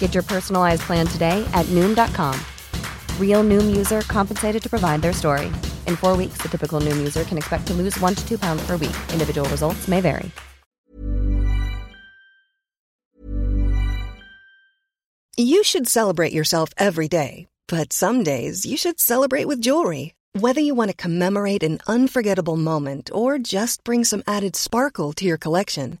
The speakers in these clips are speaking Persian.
Get your personalized plan today at Noom.com. Real Noom user compensated to provide their story. In four weeks, the typical Noom user can expect to lose one to two pounds per week. Individual results may vary. You should celebrate yourself every day, but some days you should celebrate with jewelry. Whether you want to commemorate an unforgettable moment or just bring some added sparkle to your collection,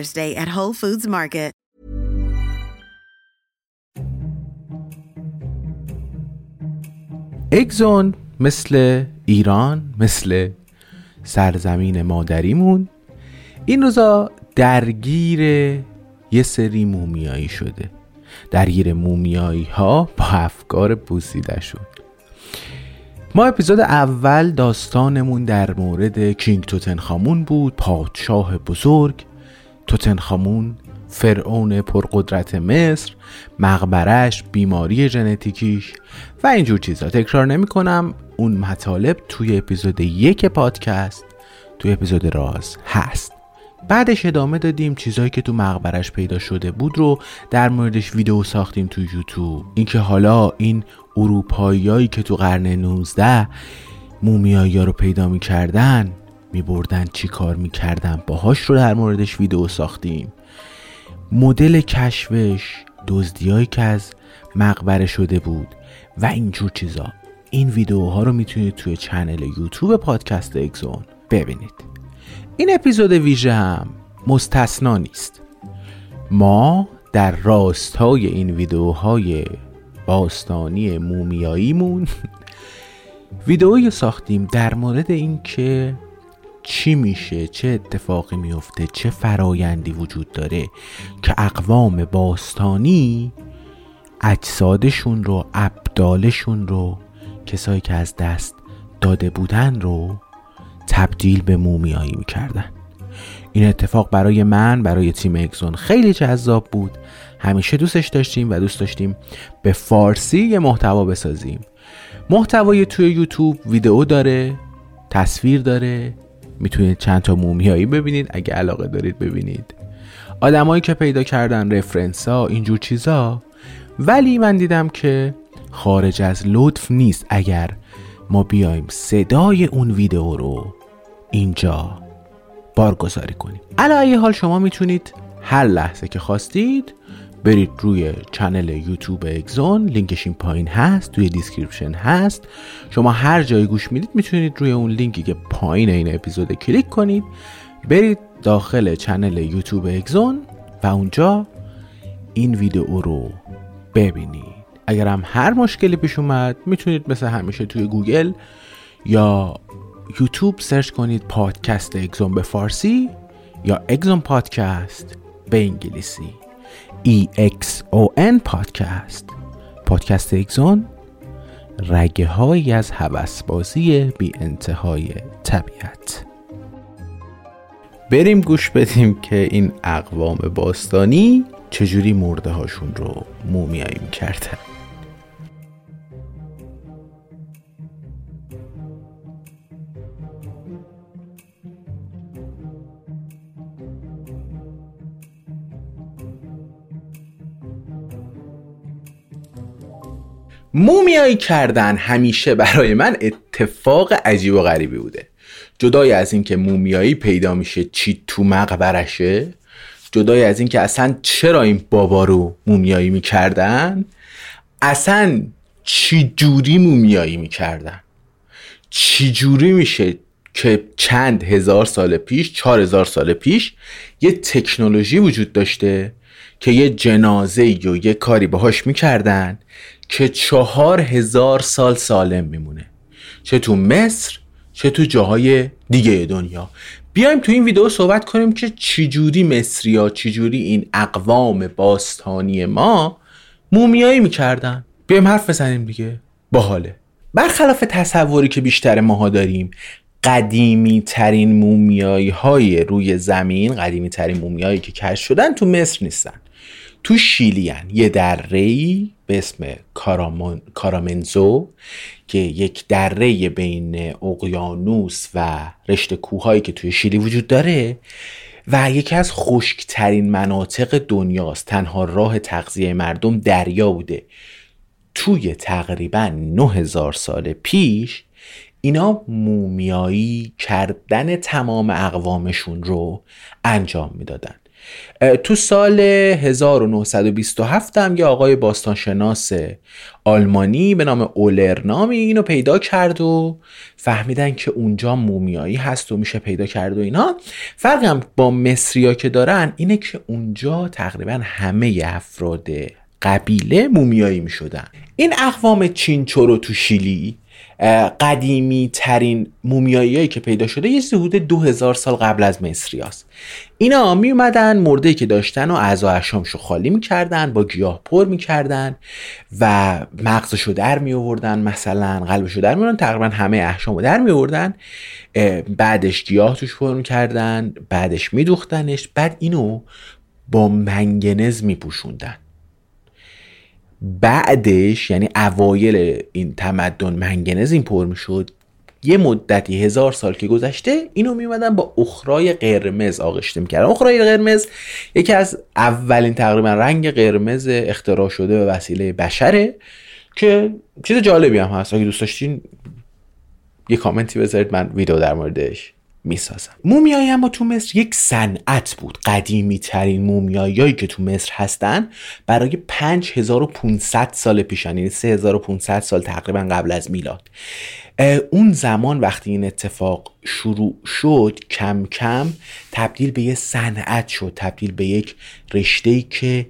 Day at Whole Foods Market. اگزون مثل ایران مثل سرزمین مادریمون. این روزا درگیر یه سری مومیایی شده. درگیر مومیایی ها با افکار پوسیده شد ما اپیزود اول داستانمون در مورد کینگ توتنخامون بود پادشاه بزرگ. توتنخامون فرعون پرقدرت مصر مقبرش بیماری ژنتیکیش و اینجور چیزا. تکرار نمی کنم اون مطالب توی اپیزود یک پادکست توی اپیزود راز هست. بعدش ادامه دادیم چیزهایی که تو مقبرش پیدا شده بود رو در موردش ویدیو ساختیم تو یوتیوب. اینکه حالا این اروپاییایی که تو قرن 19 مومیایی رو پیدا می‌کردن میبردن چی کار می‌کردن. باهاش رو در موردش ویدیو ساختیم. مدل کشفش دزدیایی که از مقبره شده بود و اینجور چیزا. این ویدیوها رو می‌تونید توی چنل یوتیوب پادکست اگزون ببینید. این اپیزود ویژه هم مستثنا نیست. ما در راستای این ویدیوهای باستانی مومیاییمون ویدئویی ساختیم در مورد اینکه چی میشه؟ چه اتفاقی میفته؟ چه فرایندی وجود داره که اقوام باستانی اجسادشون رو ابدالشون رو کسایی که از دست داده بودن رو تبدیل به مومیایی می‌کردن؟ این اتفاق برای من برای تیم اکزون خیلی جذاب بود. همیشه دوستش داشتیم و دوست داشتیم به فارسی یه محتوا بسازیم. محتوای توی یوتیوب ویدئو داره تصویر داره می‌تونید چند تا مومیایی ببینید اگه علاقه دارید ببینید. آدمایی که پیدا کردن رفرنس ها اینجور چیزا. ولی من دیدم که خارج از لطف نیست اگر ما بیایم صدای اون ویدیو رو اینجا بارگذاری کنیم. علا حال شما می‌تونید هر لحظه که خواستید برید روی channel یوتیوب اگزون لینکش این پایین هست توی description هست. شما هر جایی گوش می‌دید می‌تونید روی اون لینکی که پایین این اپیزود کلیک کنید برید داخل channel یوتیوب اگزون و اونجا این ویدیو رو ببینید. اگر هم هر مشکلی پیش اومد می‌تونید مثل همیشه توی گوگل یا یوتیوب search کنید پادکست اگزون به فارسی یا اگزون پادکست به انگلیسی. EXON پادکست پادکست اگزون رگه هایی از بازی بی انتهای طبیعت. بریم گوش بدیم که این اقوام باستانی چجوری مرده هاشون رو مومیایی می‌کردن مومیایی کردن همیشه برای من اتفاق عجیب و غریبی بوده. جدای از اینکه مومیایی پیدا میشه چی تو مقبرشه جدای از اینکه اصلا چرا این بابا رو مومیایی می‌کردن؟ اصلا چی جوری مومیایی می‌کردن؟ چی جوری میشه که چند هزار سال پیش چهار هزار سال پیش یه تکنولوژی وجود داشته که یه جنازه و یه کاری باهاش می‌کردن که چهار هزار سال سالم میمونه. چه تو مصر چه تو جاهای دیگه دنیا. بیایم تو این ویدیو صحبت کنیم که چجوری مصری ها چجوری این اقوام باستانی ما مومیایی می‌کردن. بیایم حرف بزنیم دیگه. باحاله. برخلاف تصوری که بیشتر ماها داریم قدیمی ترین مومیایی های روی زمین قدیمی ترین مومیایی که کشف شدن تو مصر نیستن. تو شیلیان یه دره به اسم کارامون، کارامنزو که یک دره بین اقیانوس و رشته کوههایی که توی شیلی وجود داره و یکی از خشکترین مناطق دنیاست. تنها راه تغذیه مردم دریا بوده. توی تقریبا 9000 سال پیش اینا مومیایی کردن تمام اقوامشون رو انجام می‌دادن. تو سال 1927 هم یه آقای باستانشناس آلمانی به نام اولرنامی اینو پیدا کرد و فهمیدن که اونجا مومیایی هست و میشه پیدا کرد و اینا. فرقی هم با مصریا که دارن اینه که اونجا تقریبا همه افراد قبیله مومیایی می‌شدن. این اقوام چینچورو تو شیلی قدیمی ترین مومیایی که پیدا شده یه حدود دو هزار سال قبل از مصری هست. اینا می اومدن مرده که داشتن و اعضا اشامشو خالی می‌کردن با گیاه پر می‌کردن و مغزشو در می آوردن مثلا قلبشو در می تقریبا همه احشامو در می آوردن بعدش گیاه توش پر می‌کردن بعدش میدوختنش بعد اینو با منگنز میپوشوندن بعدش یعنی اوایل این تمدن منگنز این پر می‌شد یه مدتی هزار سال که گذشته اینو میمدن با اخرای قرمز آغشته می‌کردن اخرای قرمز یکی از اولین تقریبا رنگ قرمز اختراع شده به وسیله بشره که چیز جالبی هم هست. اگه دوست داشتین یه کامنتی بذارید من ویدیو در موردش می‌سازم. مومیایی اما تو مصر یک صنعت بود. قدیمی ترین مومیایی که تو مصر هستن برای 5500 سال پیشن یعنی 3500 سال تقریبا قبل از میلاد. اون زمان وقتی این اتفاق شروع شد کم کم تبدیل به یه صنعت شد. تبدیل به یک رشته که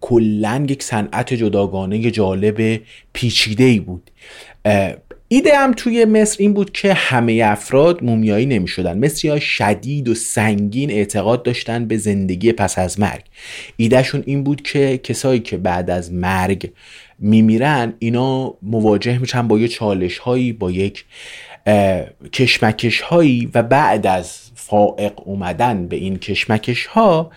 کلا یک صنعت جداگانه جالب پیچیده ای بود ایده هم توی مصر این بود که همه افراد مومیایی نمی شدن مصری ها شدید و سنگین اعتقاد داشتن به زندگی پس از مرگ. ایدهشون این بود که کسایی که بعد از مرگ میمیرن اینا مواجه میشن با یه چالش هایی با یک کشمکش هایی و بعد از فائق اومدن به این کشمکش ها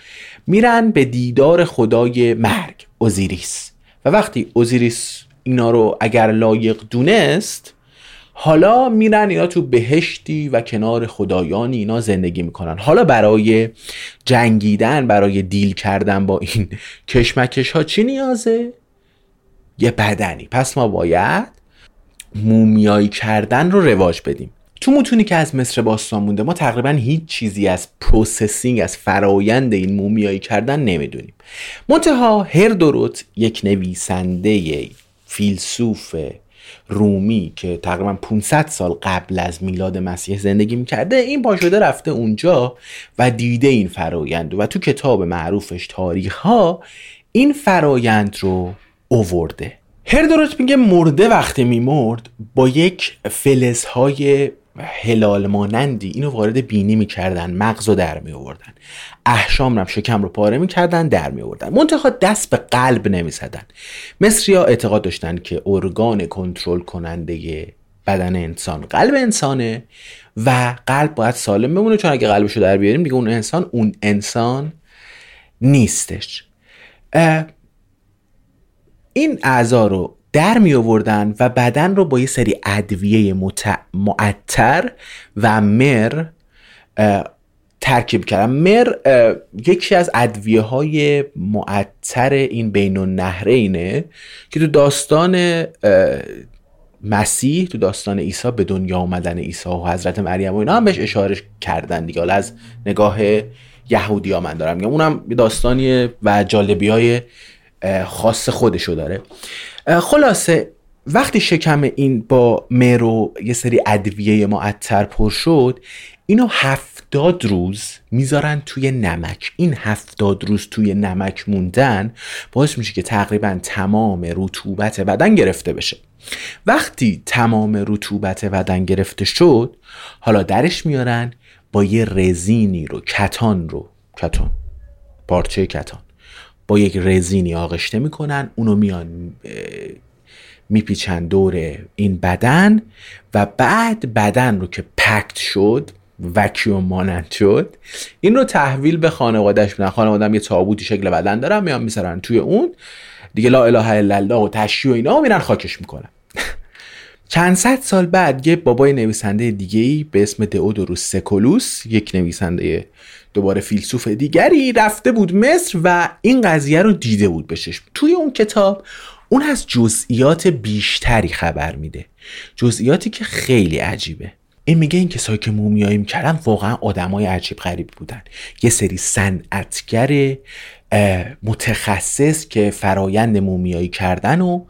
میرن به دیدار خدای مرگ اوزیریس. و وقتی اوزیریس اینا رو اگر لایق دونست حالا میرن اینا تو بهشتی و کنار خدایانی اینا زندگی می‌کنن. حالا برای جنگیدن برای دیل کردن با این کشمکش ها چی نیازه؟ یه بدنی. پس ما باید مومیایی کردن رو رواج بدیم. تو متونی که از مصر باستان مونده ما تقریبا هیچ چیزی از processing از فرایند این مومیایی کردن نمی‌دونیم. منتها هرودوت یک نویسنده فیلسوف رومی که تقریبا 500 سال قبل از میلاد مسیح زندگی می‌کرده این پاشده رفته اونجا و دیده این فرایند و تو کتاب معروفش تاریخ ها این فرایند رو اوورده. هردوروت میگه مرده وقتی میمرد با یک فلزهای هلال مانندی. اینو وارد بینی می‌کردن مغز رو در میآوردن. احشام رم شکم رو پاره می‌کردن در میآوردن. منتها دست به قلب نمی‌زدن. مصری ها اعتقاد داشتن که ارگان کنترل کننده بدن انسان قلب انسانه و قلب باید سالم بمونه چون اگه قلبشو در بیاریم دیگه اون انسان اون انسان نیستش. این اعضا رو در می آوردن و بدن رو با یه سری ادویه مت... معطر و مر ترکیب کردن. مر یکی از ادویه های معطر این بین النهرینه که تو داستان مسیح تو داستان عیسی به دنیا آمدن عیسی و حضرت مریم و اینا هم بهش اشاره کردن دیگه. از نگاه یهودی ها من دارم. میگم اونم داستانی و جالبی های خاص خودشو داره. خلاصه وقتی شکم این با مرو یه سری ادویه معطر پر شد اینو هفتاد روز می‌ذارن توی نمک. این هفتاد روز توی نمک موندن باعث میشه که تقریبا تمام رطوبت بدن گرفته بشه. وقتی تمام رطوبت بدن گرفته شد حالا درش میارن با یه رزینی رو کتان رو کتان پارچه کتان. با یک رزینی آغشته می‌کنن اونو میان میپیچن دور این بدن و بعد بدن رو که پکت شد وکیوم مانند شد این رو تحویل به خانوادهش میدن. خانواده یه تابوتی شکل بدن دارن میان میسرن توی اون. دیگه لا اله الا الله و تشیع و اینا میرن خاکش می‌کنن. چند صد سال بعد یه بابای نویسنده دیگه ای به اسم دئودوروس سکولوس یک نویسنده دوباره فیلسوف دیگری رفته بود مصر و این قضیه رو دیده بود بشش توی اون کتاب اون از جزئیات بیشتری خبر میده. جزئیاتی که خیلی عجیبه. این میگه این کسایی که مومیایی می‌کردن واقعا آدمای عجیب غریب بودن. یه سری صنعتگر متخصص که فرایند مومیایی کردن و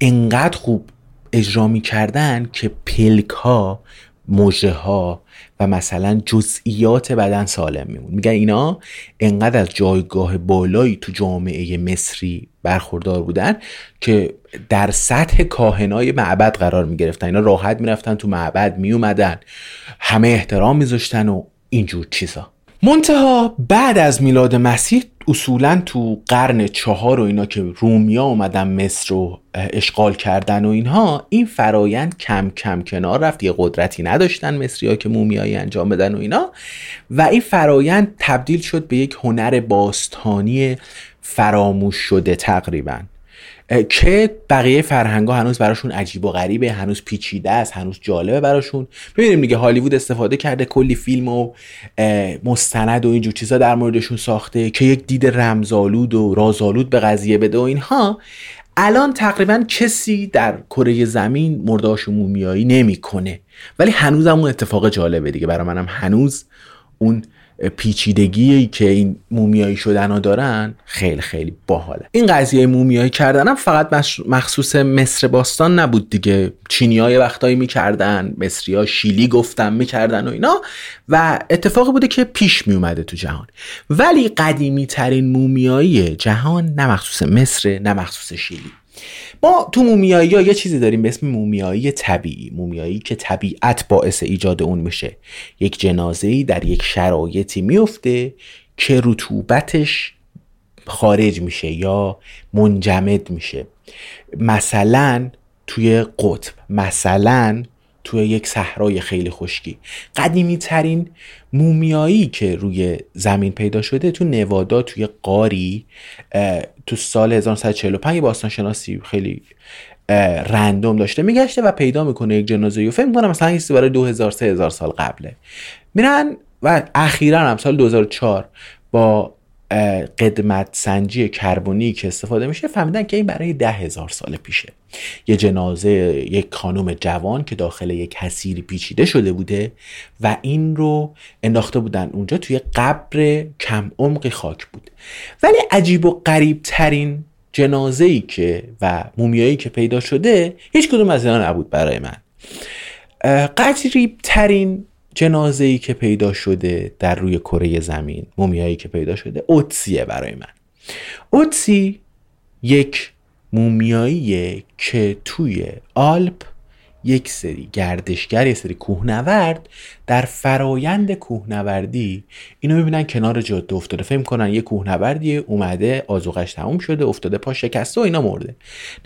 انقدر خوب اجرا می‌کردن که پلک ها مجه ها و مثلا جزئیات بدن سالم میمون. میگن اینا انقدر از جایگاه بالایی تو جامعه مصری برخوردار بودن که در سطح کاهنای معبد قرار می‌گرفتن. اینا راحت می‌رفتن تو معبد میومدن همه احترام میذاشتن و اینجور چیزا. منتها بعد از میلاد مسیح اصولا تو قرن چهار و اینا که رومیا اومدن مصر رو اشغال کردن و اینها این فرایند کم کم کنار رفت. یه قدرتی نداشتن مصری ها که مومیایی انجام بدن و اینا. و این فرایند تبدیل شد به یک هنر باستانی فراموش شده تقریبا. که بقیه فرهنگ ها هنوز براشون عجیب و غریبه هنوز پیچیده است هنوز جالبه براشون. ببینیم دیگه هالیوود استفاده کرده کلی فیلم و مستند و اینجور چیزا در موردشون ساخته که یک دید رمزالود و رازالود به قضیه بده و اینها. الان تقریبا کسی در کره زمین مرداش مومیایی نمی‌کنه. ولی هنوز هم اون اتفاق جالبه دیگه. برای منم هنوز اون پیچیدگی که این مومیایی شدن ها دارن خیلی خیلی باحاله. این قضیه مومیایی کردن هم فقط مخصوص مصر باستان نبود دیگه. چینی های وقتایی می‌کردن مصری ها شیلی گفتن می‌کردن و اینا و اتفاقی بوده که پیش میومده تو جهان. ولی قدیمی ترین مومیایی جهان نه مخصوص مصر نه مخصوص شیلی. ما تو مومیایی ها یه چیزی داریم به اسم مومیایی طبیعی مومیایی که طبیعت باعث ایجاد اون میشه. یک جنازه در یک شرایطی میفته که رطوبتش خارج میشه یا منجمد میشه. مثلا توی قطب مثلا توی یک صحرای خیلی خشکی. قدیمی ترین مومیایی که روی زمین پیدا شده تو نوادا توی قاری تو سال 1945 باستان شناسی خیلی رندوم داشته. میگشته و پیدا می‌کنه یک جنازه و فکر می‌کنم مثلا این برای 2000 3000 سال قبله. میرن و اخیرا هم سال 2004 با قدمت سنجی کربونی که استفاده میشه فهمیدن که این برای ده هزار سال پیشه. یه جنازه یک خانم جوان که داخل یک حسیری پیچیده شده بوده و این رو انداخته بودن اونجا توی قبر کم عمقی خاک بود. ولی عجیب و غریب ترین جنازه ای که و مومیایی که پیدا شده هیچ کدوم از اینا نبود برای من. قریب ترین جنازه ای که پیدا شده در روی کره زمین مومیایی که پیدا شده اوتسیه برای من. اوتسی یک مومیاییه که توی آلپ یک سری گردشگر یک سری کوهنورد در فرایند کوهنوردی اینو می‌بینن کنار جاده افتاده. فهم کنن یه کوهنوردی اومده آزوغش تموم شده افتاده پا شکسته و اینا مرده.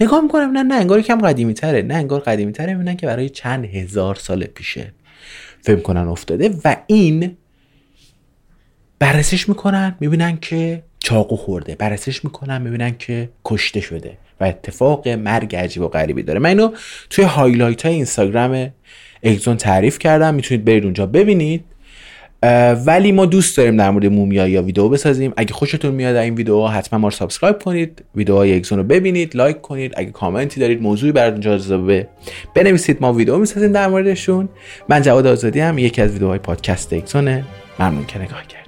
نگاه می‌کنم نه نه انگار کم قدیمی تره نه انگار قدیمی تره می‌بینن که برای چند هزار سال پیشه. فهم کنن افتاده و این بررسش می‌کنن می‌بینن که چاقو خورده. بررسش می‌کنن می‌بینن که کشته شده و اتفاق مرگ عجیب و غریبی داره. من اینو توی هایلایت های اینستاگرام اگزون تعریف کردم. می‌تونید برید اونجا ببینید. ولی ما دوست داریم در مورد مومیایی ها ویدیو بسازیم. اگه خوشتون میاد این ویدیو حتما ما رو subscribe کنید. ویدیوهای اگزون رو ببینید لایک کنید. اگه کامنتی دارید موضوعی براتون جالبه بنویسید. ما ویدیو می‌سازیم در موردشون. من جواد آزادی هم یکی از ویدیوهای پادکست اگزونه ممنون که نگاه کردید.